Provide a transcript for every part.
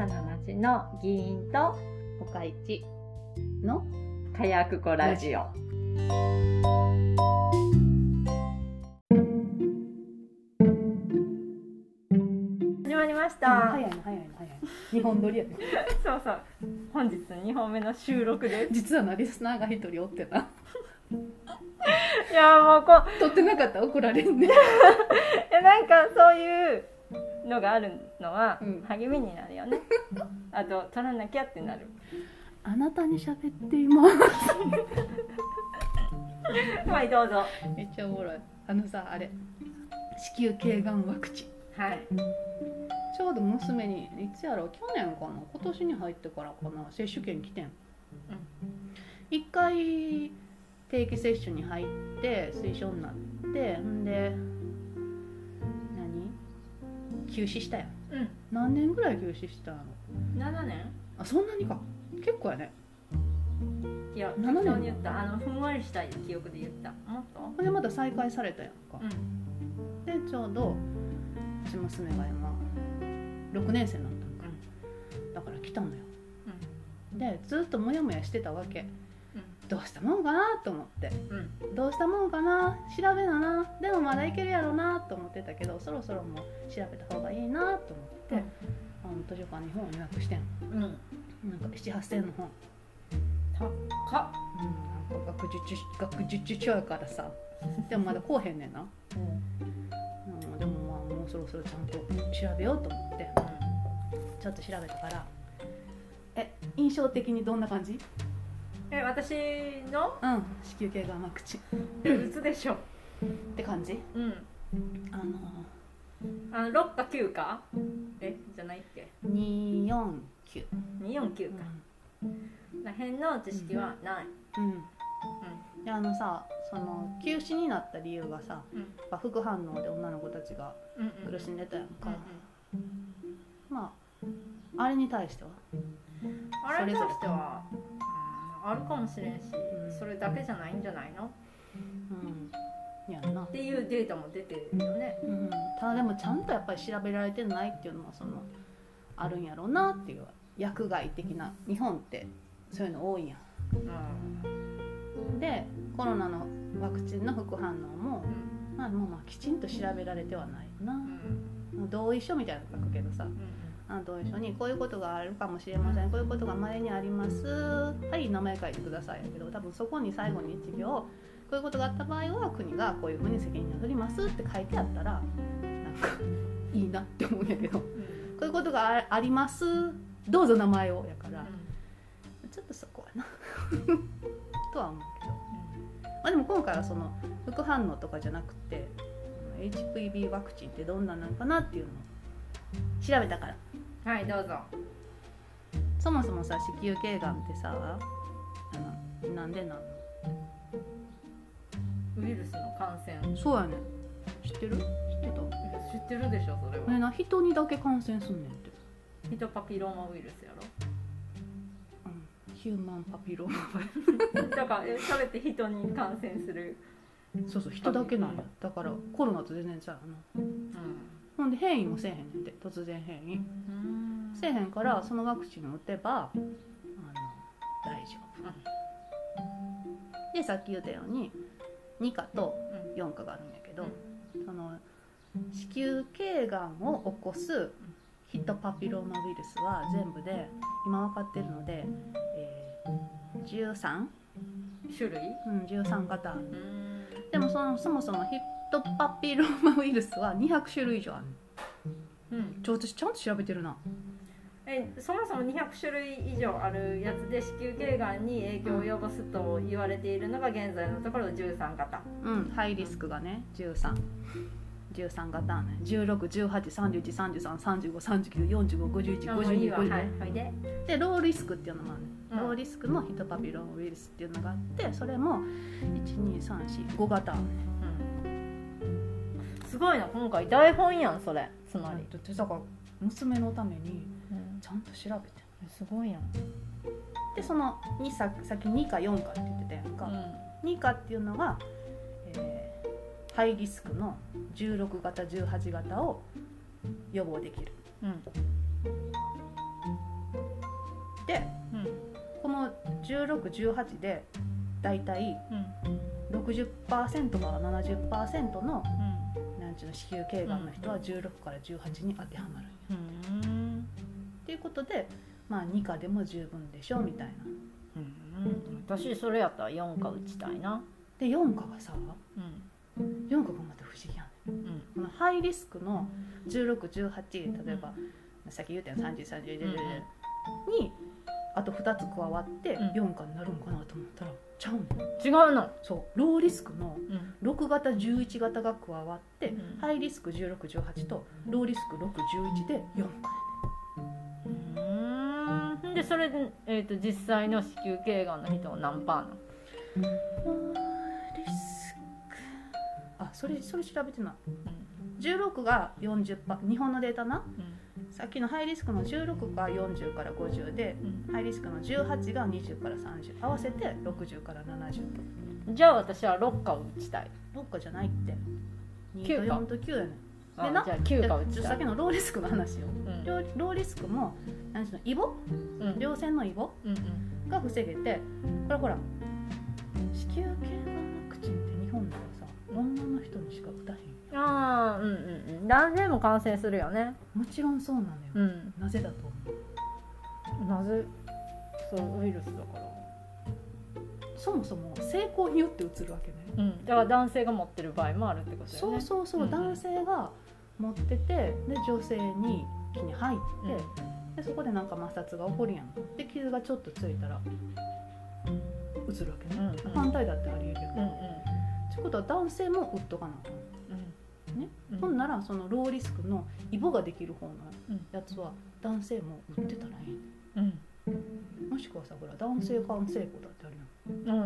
さな町の議員と岡市の火薬庫ラジオ。始まりました。早いな早いな早いな日本撮りやね そうそう。本日2本目の収録です。実はなリスナーが一人おってな いやもうこう撮ってなかった？ら怒られんね えなんかそういうのがあるのはうん。励みになるよね。あと取らなきゃってなる。あなたに喋っています。はいどうぞ。めっちゃおもろい。あのさあれ。子宮頸がんワクチン。はい。ちょうど娘にいつやろ去年かな？今年に入ってからかな？接種券来てん。一回定期接種に入って推奨になってんで何休止したやんうん。何年ぐらい休止したの？7年？あそんなにか。結構やね。いや7年。適当に言った。あのふんわりした記憶で言った。もっと？これまた再開されたやんか。うん。でちょうどうち娘が今6年生になったのか。だから来たのよ。でずっとモヤモヤしてたわけどうしたもんかなと思って。うん。うん。どうしたもんかな？調べなな。でもまだいけるやろなと思ってたけどそろそろもう調べた方がいいなと思って、あの図書館に本を予約してんうん。なんか78000の本、高っ。うん、なんか学術学術書やからさ。でもまだこうへんねんな、うん、でもまあもうそろそろちゃんと調べようと思って。ちょっと調べたから。え印象的にどんな感じ？え私の？うん子宮頸がんワクチンうつでしょ。って感じ？うん。あのあの六か九か？えじゃないっけ？249二四九か。らへんの知識はない。うんであのさその休止になった理由がさうん。やっぱ副反応で女の子たちがうん。うん。苦しんでたやんか、うんまああれに対しては？あれにそれぞれ関しては、うん、あるかもしれんし、うん。それだけじゃないんじゃないの？っうん。やんな、ていうデータも出てるよね。うん、ただでもちゃんとやっぱり調べられてないっていうのはそのあるんやろうなっていう薬害的な日本ってそういうの多いやうん。んでコロナのワクチンの副反応も、まあ、まあまあきちんと調べられてはないよな。うん。同意書みたいなの書くけどさうん。あの同意書にこういうことがあるかもしれません。こういうことが前にあります。はい名前書いてくださいやけど多分そこに最後に一行。こういうことがあった場合は国がこういうふうに責任を取りますって書いてあったらなんかいいなって思うんやけど。こういうことがああります。どうぞ名前をやから。ちょっとそこはな。とは思うけど、まあ、でも今回はその副反応とかじゃなくて HPV ワクチンってどんななんかなっていうのを調べたからはい、どうぞ。そもそもさ子宮頸がんってさあのなんでなんの？ウイルスの感染。そうやねん知ってる？知って知ってるでしょ、それたねは。な人にだけ感染すんねんって、ヒトパピローマウイルスやうん、ヒューマンパピローマろ。だから、えそれって人に感染する。そうそう人だけなんやだからコロナと全然ちゃうなうん。ほんで変異もせえへんねんて突然変異。うん。せえへんからそのワクチンを打てばあの大丈夫。でさっき言ったように2価と4価があるんやけど、その子宮頸がんを起こすヒトパピローマウイルスは全部で今分かってるので、えー、13? 種類？うん13型。でもそのそもそもヒトパピローマウイルスは200種類以上ある。うん。ちょ私ちゃんと調べてるな。えそもそも200種類以上あるやつで子宮頸がんに影響を及ぼすと言われているのが現在のところ13型。うん。ハイリスクがね。13 13型ね。1618313335394551あもういはい52ほい。で？でローリスクっていうのもあるね、うん。ローリスクのヒトパピローマウイルスっていうのがあってそれも12345型あるね。すごいな今回台本やんそれ。つまり、だから娘のためにちゃんと調べて。すごいやん、でその2ささっき2か4かって言ってたやんか、2かっていうのが、えーハイリスクの16型18型を予防できる。うん。してうん。この1618でだいたいうん。60%から70%のなんちの子宮頸がんの人は16から18に当てはまるんや。うん。っていうことでまあ2価でも十分でしょみたいな。うん私それやったら4か打ちたいな。で4価がさうん。4価がまた不思議やねん。うん。このハイリスクの1618例えば、さっき言ったよ3030うんにあと2つ加わってうん。4価になるんかなと思ったらちゃうの？違うの。そう。ローリスクのうん。6型11型が加わって、うん。ハイリスク1618とローリスク611で4価うん。でそれで、えー、と実際の子宮頸がんの人は何パーなのリスク。あそれそれ調べてない。16が40パ日本のデータなさっきのハイリスクの16が40から50でうん。ハイリスクの18が20から30合わせて60から70うんじゃあ私は6か打ちたい。6個じゃないって。2と9か4と9やねん。あでなじゃあ9か打ちたい。でさっきのローリスクの話よ、うん。ローローリスクも何しろイボ？うん。両線のイボ？うんうん。が防げてこれほら子宮頸がんワクチンって日本ではさ女の人にしか打たへんああうんうんうん。男性も感染するよね。もちろんそうなのよ、うん。なぜだと思う？なぜ？そうウイルスだから。そもそも性交によってうつるわけね。うん。だから男性が持ってる場合もあるってことだよそうねそうそう、うん男性が持っててで女性に気に入って、でそこでなんか摩擦が起こるやんで傷がちょっとついたらうつるわけね、うんうん。反対だってありえるけど、うんうん。ってことは男性も打っとかなあかんうんね。うん。ほんならそのローリスクのイボができる方のうん。やつは男性も打ってたらいいうん。もしくはさほら男性間成功だってあるやん。う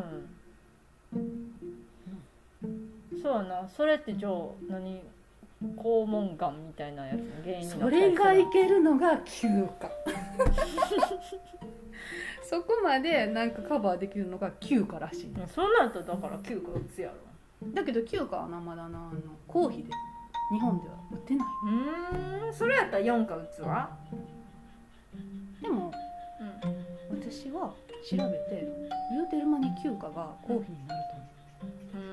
ん。そうやな。それってじゃあ何肛門がんみたいなやつの原因になそれがいけるのが休暇 そこまでなんかカバーできるのが休暇らしいうんそうなるとだから9か打つやろだけど休暇はなまだなあの公費で日本では売ってない。うーんそれやったら4か打つわ。でもうん。私は調べて言うてる間に休暇が公費になると思う。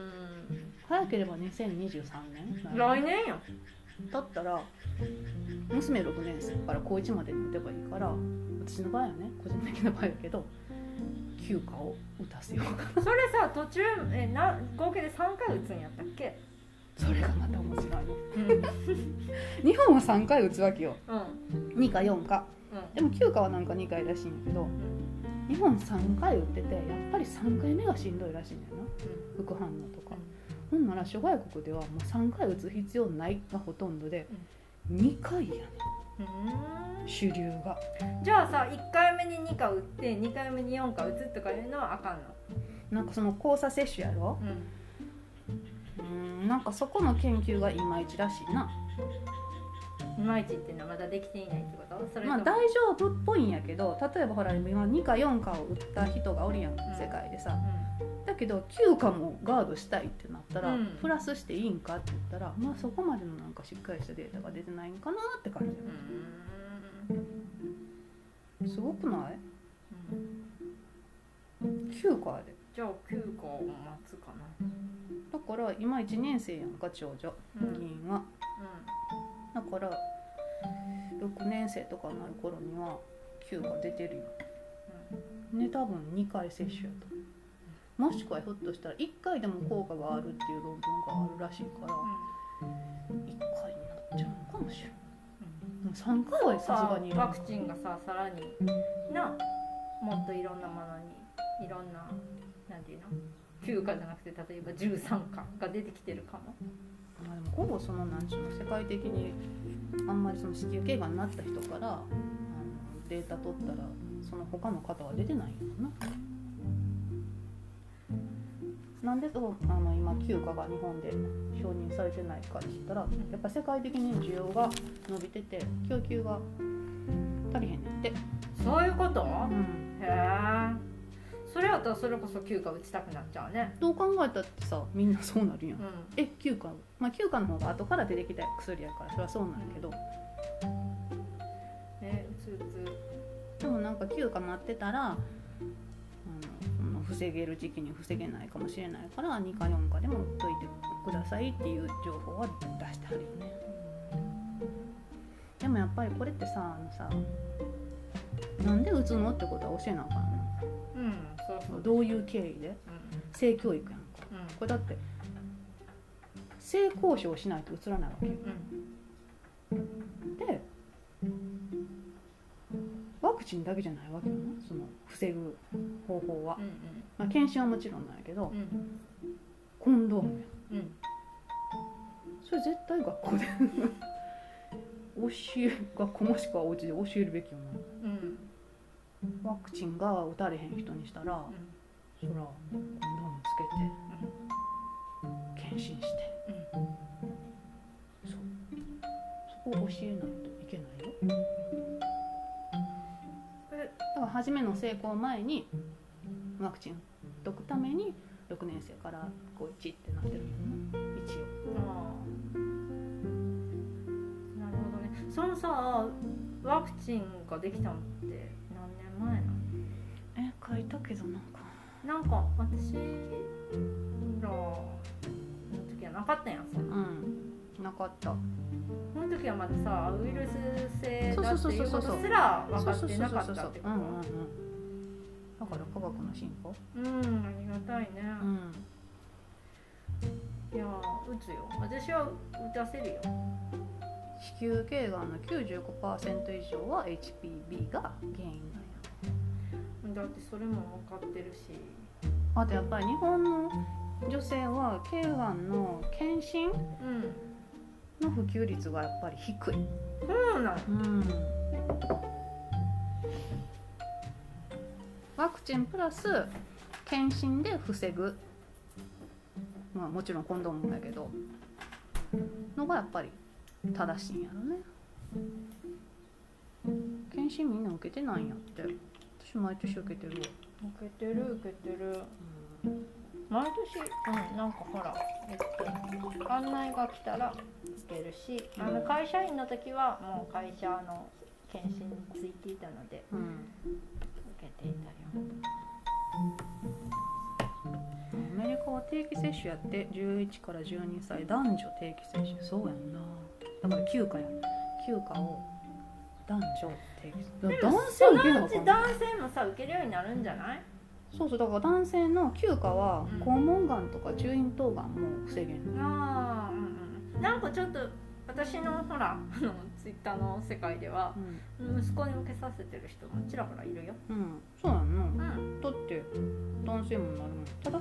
うん。早ければ2023年。来年や。だったら娘6年生から高1までに打てばいいから私の場合はね個人的な場合だけど休暇を打たせよう。かそれさ途中えな合計で3回打つんやったっけ？それがまた面白い。のうん。日本は3回打つわけよ。うん。2か4か。うん。でも休暇はなんか2回らしいんやけど日本3回打っててやっぱり3回目がしんどいらしいんだよな。副反応とか。ほんなら諸外国ではもう3回打つ必要ないがほとんどで2回やねうん主流が。じゃあさ1回目に2か打って2回目に4か打つとかいうのはあかんの？なんかその交差接種やろ？うん。なんかそこの研究がいまいちらしいな。うんいまいちっていうのはまだできていないってこと？それまあ大丈夫っぽいんやけど例えばほら今2か4かを打った人がおるやん世界でさ。だけど9かもガードしたいってなったら、うん。プラスしていいんかって言ったらまあそこまでのなんかしっかりしたデータが出てないんかなって感じうん。すごくない？うん ?9 かじゃあ9個を待つかな。だから今1年生やんか長女。うん。議員はだから6年生とかになる頃には9が出てるよ。ね多分2回接種やと。もしくはひょっとしたら1回でも効果があるっていう論文があるらしいから1回になっちゃうのかもしれないもう3回はさすがにワクチンがささらになもっといろんなものにいろんななんていうの？9価じゃなくて例えば13価が出てきてるかもまあでもほぼそのなんちゅうの世界的にあんまりその子宮頸がんになった人からあのデータ取ったらその他の方は出てないよな。なんでそうあの今休暇が日本で承認されてないかって言ったらやっぱ世界的に需要が伸びてて供給が足りへんねんって、そういうこと、うん、へえそれやったらそれこそ9価打ちたくなっちゃうね。どう考えたってさみんなそうなるやん。うん。え休暇？まあ休暇の方が後から出てきた薬やからそれはそうなんやけど。えうつうつ。でもななんか休暇待ってたらあの防げる時期に防げないかもしれないから2か4かでも打っといてくださいっていう情報は出してはるよね。でもやっぱりこれってさあのさなんで打つの？ってことは教えなあかんそうそう。のどういう経緯で？うん。性教育やんか。うんこれだって性交渉しないと映らないわけよ。うん。でワクチンだけじゃないわけよな。その防ぐ方法は、うんまあ、検診はもちろんなんやけどうん。うんコンドームやうん。それ絶対学校で 教え学校もしくはお家で教えるべきようん。なワクチンが打たれへん人にしたら、そらコンドームつけて検診して。そう。そこを教えないといけないよ。だから初めの成功前にワクチン打っとくために6年生から高1ってなってる。よな一応なるほどね。そのさワクチンができたのって何年前な。のえ書いたけどなんか。なんか私らの時はなかったやんそんなうん。なかった。その時はまださウイルス性だっていうことすら分かってなかったってこと？だから科学の進歩？うんありがたいね、うん。いや打つよ。私は打たせるよ。子宮頸がんの95%以上は HPV が原因なんやだってそれも分かってるし。あとやっぱり日本の女性は頸がんの検診うん。の普及率がやっぱり低い、そうなのうん、ワクチンプラス検診で防ぐ。まあもちろんコンドームもやけど。のがやっぱり正しいんやろね。検診みんな受けてないんやって私毎年受けてる。わ、受けてる受けてる。毎年うんなんかほらえっと案内が来たら受けるしあの会社員の時はもう会社の検診についていたのでうん。受けていたよ。アメリカは定期接種やって11から12歳男女定期接種。そうやんな。だから休暇や休暇を男女男も性受け男性もさ受けるようになるんじゃない？そうそうだから男性の休暇はうん。肛門がんとか中咽頭がんも防げんのああうんうんなんかちょっと私のほらあのツイッターの世界では息子に受けさせてる人もちらほらいるよ。うん、うん、そうなうん。だって男性もなるもん。ただ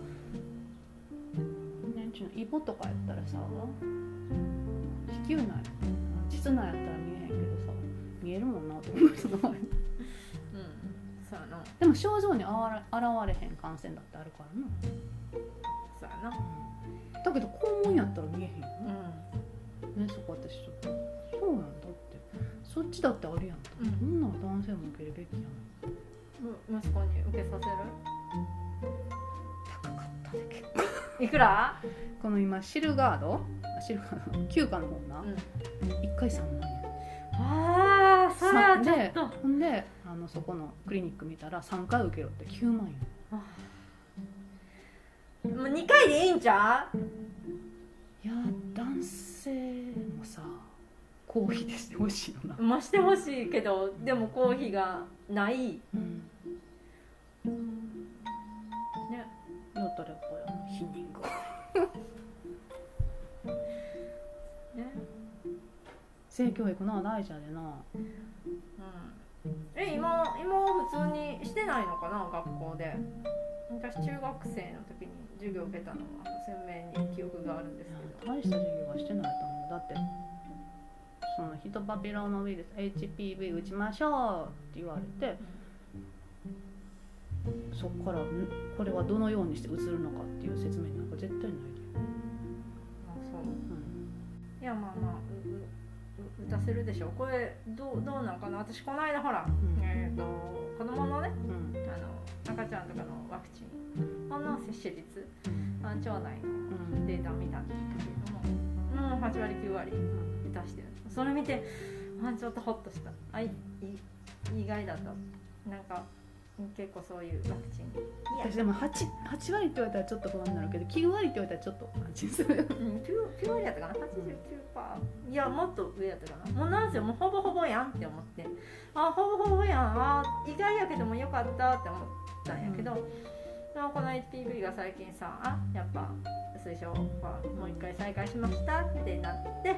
なんちゅうのイボとかやったらさ子宮内膣内やったら見え見えるもんなと思う。人の場合うん。そうやな。でも症状にあわれ現れへん感染だってあるからな、そうやな。だけど肛門やったら見えへんようねそこ私ちょっと。そうなんだって。そっちだってあるやんと、うん。そんなん男性も受けるべきやん。息子に受けさせ高かったね結構。るいくら？この今シルガード？あシルガード？休暇の方な、うん。1回3万円。ああちょっでとほんであのそこのクリニック見たら3回受けろって9万円。もう2回でいいんちゃう？いや男性もさ公費でしてほしいよな、まあしてほしいけどでもコーヒーがない。うん、ねだったらやっぱりあの避妊具ね。性教育な大事やでな。うんえ今今普通にしてないのかな学校で。私中学生の時に授業受けたのは鮮明に記憶があるんですけど。大した授業はしてないと思う。だってそのヒトパピローマウイルス HPV 打ちましょうって言われてそこからんこれはどのようにして移るのかっていう説明なんか絶対ないで、あそう。うん。いやまあまあううう打たせるでしょ。これどうどうなんかな。私この間ほら、ん。えっ、と子供のねうん。あの赤ちゃんとかのワクチンの接種率あの腸内のデータ見たんですけれどももう8割9割出してる。それ見てあちょっとホッとした。あいい意外だった。なんか結構そういうワクチン。私でも 8, 8割って言われたらちょっと不安になるけど9割って言われたらちょっと。安心するうん、9, 9割やったかな？89%いやもっと上やったかな？もうなんせもうほぼほぼやんって思って。あほぼほぼやん。あ意外やけどもよかったって思ったんやけど、でもこの HPV が最近さあやっぱ推奨はもう一回再開しましたってなって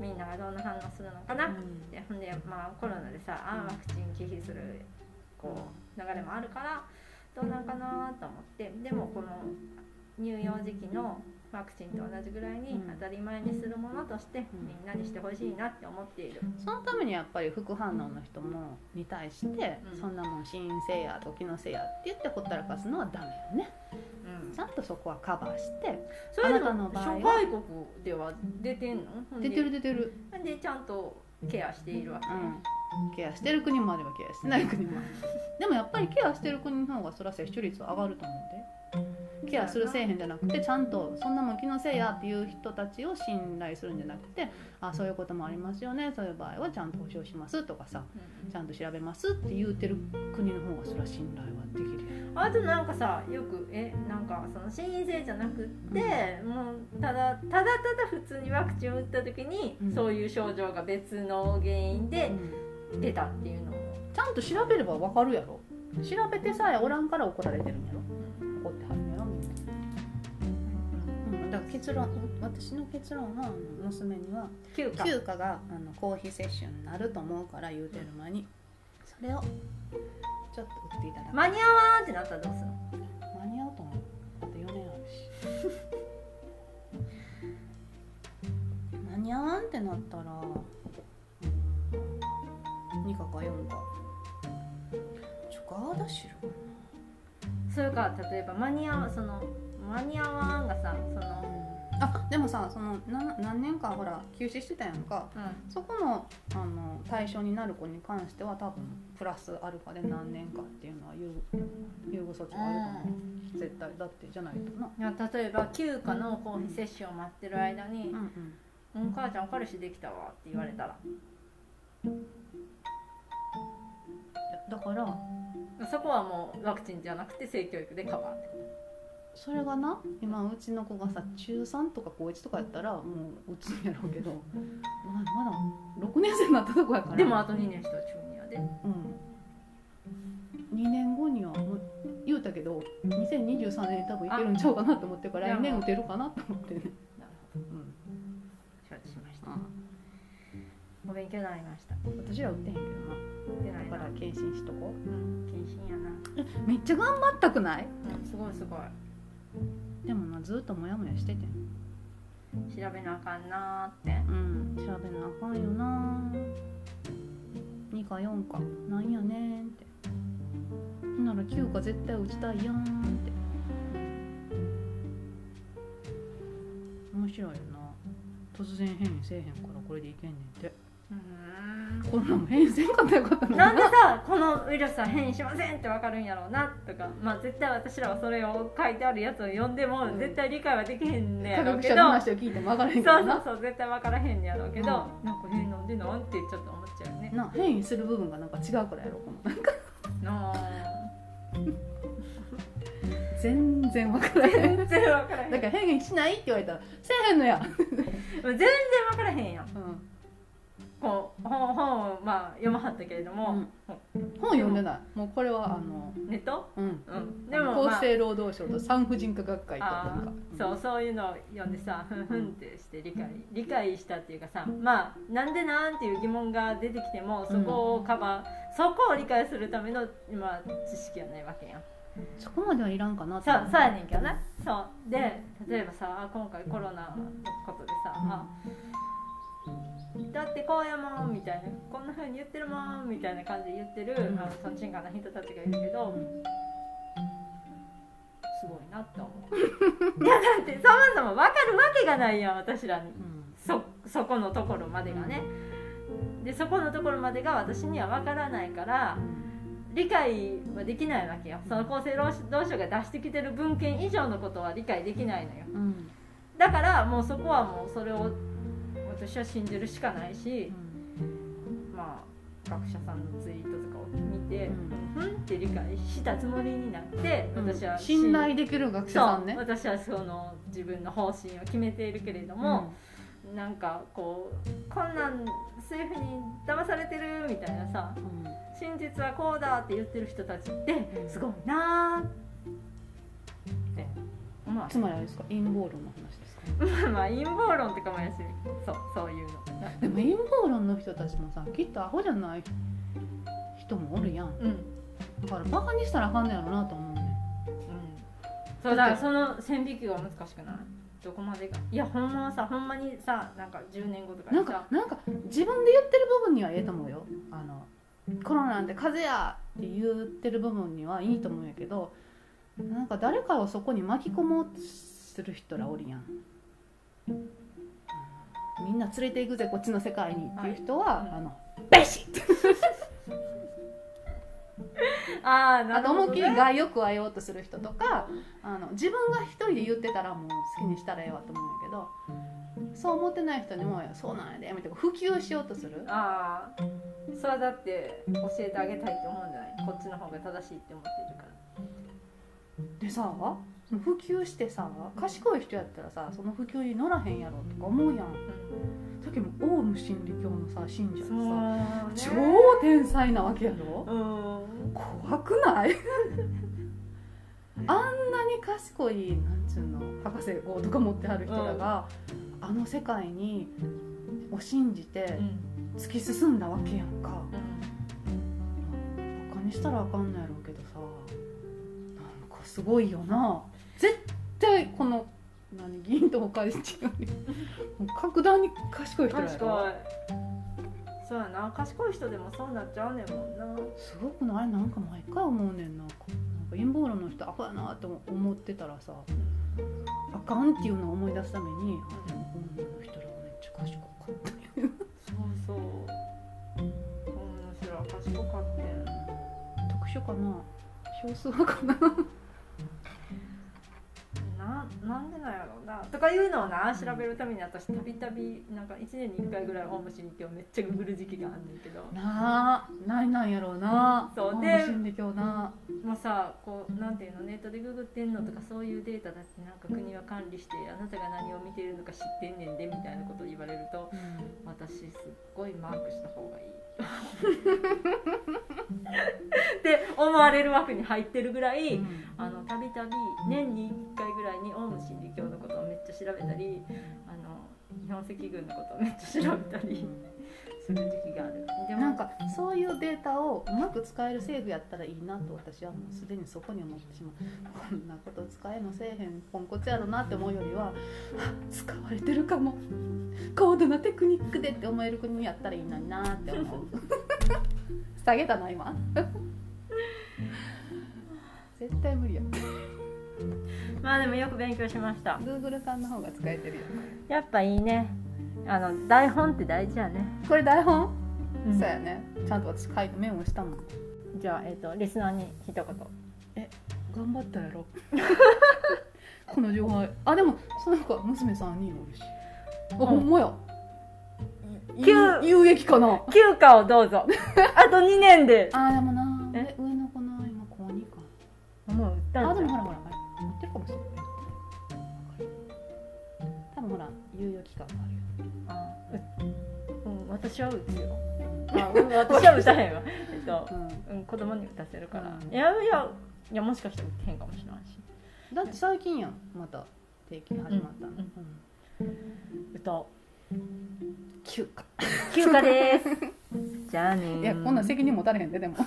みんながどんな反応するのかな、でほんでまあコロナでさあワクチン忌避するこう流れもあるからどうなんかなと思ってでもこの乳幼児期のワクチンと同じぐらいに当たり前にするものとしてみんなにしてほしいなって思っている。そのためにやっぱり副反応の人もに対して、うん。そんなもん心因性やと気のせいやって言ってほったらかすのはダメよね。うん。ちゃんとそこはカバーしてそれでも諸外国では出てんの？出てる出てる。でちゃんとケアしているわけ、うん、ケアしてる国もあればケアしてない国もある。でもやっぱりケアしてる国の方がそら接種率は上がると思うんで。ケアするせえへんじゃなくてちゃんとそんなもん気のせいやっていう人たちを信頼するんじゃなくてあそういうこともありますよね。そういう場合はちゃんと保証しますとかさうん。ちゃんと調べますって言うてる国の方がそら信頼はできる。あとなんかさよくえなんかその心因性じゃなくって、もうただただただ普通にワクチンを打った時に、うん。そういう症状が別の原因で出たっていうのを、ちゃんと調べればわかるやろ。調べてさえおらんから怒られてるんやろ。怒ってはるんやろ。みんな、うん、だから結論私の結論は娘には休暇。休暇があの公費接種になると思うから言うてる前にそれをちょっと打っていただく。間に合わんってなったらどうする？の間に合うと思う。だって4年あるし。間に合わんってなったらうん2かか4かちょガーダシルかそれか例えば間に合わその間に合わんがさその、あでもさそのな何年かほら休止してたやんか。うん。そこのあの対象になる子に関しては多分プラスアルファで何年かっていうのは優優遇措置があると思う絶対。だってじゃないとないや例えば休暇の公費接種を待ってる間にうんうん「お母ちゃん彼氏できたわ」って言われたらだからそこはもうワクチンじゃなくて性教育でカバーってこそれがな今うちの子がさ中3とか高1とかやったらもう打つんやろうけどまだまだ6年生になったとこやから。とでもあと2年したら中2やで。うん。2年後にはもう言うたけど2023年に多分いけるんちゃうかなと思ってるからあ来年打てるかなと思ってね、お勉強になりました。私ら打ってへんけどな。出ないなだから検診しとこう。ん謹慎やな。うめっちゃ頑張ったくない？うんすごいすごい。でもなずっとモヤモヤしててん。調べなあかんなーって。うん調べなあかんよな2か4か。なんやねんって。ほんなら9か絶対打ちたいやんって。面白いよな。突然変異せえへんからこれでいけんねんって。うんこんなんも変異せんかったらよかったなんでさこのウイルスは変異しませんってわかるんやろうなとか。まあ絶対私らはそれを書いてあるやつを読んでもうん。絶対理解はできへんねや科ろうけど、学者の話を聞いても分からへんけどな。そうそうそう絶対分からへんねやろうけど、うん。なんか変なんでなんってちょっと思っちゃうねな変異する部分がなんか違うからやろこの。なんか。な あ全然分からへん。全然分からへん。だから変異しないって言われたらせえへんのや、全然分からへんやん。うんこう本本をまあ読まはったけれども、本読んでない。もうこれはあのネット？うん。うん。でも、まあ厚生労働省と産婦人科学会とかーそうそういうのを読んでさふんふんってして理解理解したっていうかさまあなんでなんていう疑問が出てきてもそこをカバー、そこを理解するための今知識はないわけやん。そこまではいらんかなとそうそうやねんけどなそう。で例えばさ今回コロナのことでさ、あだってこうやもんみたいなこんなふうに言ってるもんみたいな感じで言ってる、うん。あのとんちんかな人たちがいるけど、うん。すごいなって思う。いやだってそもそも分かるわけがないやん私らに。そそこのところまでがね。でそこのところまでが私には分からないから理解はできないわけよ。その厚生労働省が出してきてる文献以上のことは理解できないのよ。うんうん。だからもうそこはもうそれを私は信じるしかないしまあ学者さんのツイートとかを見て、ううんん、って理解したつもりになって私は信頼できる学者さんね。私はその自分の方針を決めているけれども、なんかこうこんなんそういうふうに騙されてるみたいなさうん。うん真実はこうだって言ってる人たちってうん。すごいなーって。思わつまりあれですか？陰謀論の話ですかまあ陰謀論ってかもやしそうそういうの。でも陰謀論の人たちもさきっとアホじゃない人もおるやん。うん。だからバカにしたらあかんねやろなと思うねうん。そうだからその線引きが難しくないどこまでがいやほんまはさほんまにさなんか10年後とかなん。かなんか自分で言ってる部分にはええと思うよ。あのコロナなんて風邪やって言ってる部分にはいいと思うんやけどなんか誰かをそこに巻き込もうとする人らおるやんみんな連れていくぜこっちの世界にっていう人は、はい。あのベシッ！ああなあとるほど、ね、思いっきり害を加えようとする人とかあの自分が一人で言ってたらもう好きにしたらええわと思うんやけどそう思ってない人にも「そうなんやで」みたいな普及しようとする。ああそれはだって教えてあげたいって思うんじゃない？こっちの方が正しいって思ってるからでさ普及してさ賢い人やったらさその普及に乗らへんやろとか思うやん。さっきもオウム真理教のさ信者でさ超天才なわけやろ。うん。怖くない？あんなに賢いなんつうの博士号とか持ってはる人らが、あの世界にを信じてうん。突き進んだわけやんか、バカにしたらあかんのやろうけどさすごいよな。絶対この何議員と他で違う格段に賢い人や賢い。ろそうやな。賢い人でもそうなっちゃうねんもんな。すごくない？なんか毎回思うねんな。なんか陰謀論の人アホやなって思ってたらさあかんっていうのを思い出すためにあでも女の人らはめっちゃ賢かったよ。そうそう。面白い賢かってん特殊かな？少数派かな？ななんでなんやろうなとかいうのをな調べるために私たびたびなんか1年に1回ぐらいオウム真理教めっちゃググる時期があんねんけど。なあないなんやろうな。そうでオウム真理教な。もうさこうなんていうのネットでググってんのとかそういうデータだってなんか国は管理してあなたが何を見てるのか知ってんねんでみたいなことを言われると私すっごいマークした方がいい。って思われる枠に入ってるぐらい、たびたび年に1回ぐらいにオウム真理教のことをめっちゃ調べたりあの日本赤軍のことをめっちゃ調べたりする時期がある。でもなんかそういうデータをうまく使える政府やったらいいなと私はもうすでにそこに思ってしまう。こんなこと使えもせえへんポンコツやろなって思うよりはあ使われてるかも。高度なテクニックでって思える国やったらいいのになって思う。下げたな今。絶対無理やまあでもよく勉強しました。Google さんの方が使えてるよ。やっぱいいね。あの台本って大事やね、これ台本、うん。そうやね。ちゃんと私書いてメモしたもん。じゃあ、えっとリスナーに一言。頑張ったやろ。この情報。あでもその子は娘さんにおるし。あ、ほんまや。急有有益かな。休暇をどうぞ。あと2年で。あでもなえ？上の子の今高2か。もう売ったあでもほらほら私は打つよ。あ うん私は打たへんわえっとうんうん、子供に打たせるから、うん。いやいやいやもしかしたら打ってへんかもしれないし。だって最近やんまた定期始まったの、うんうん。打と休暇。う休暇です。じゃあねー。いやこんなん責任持たれへんででも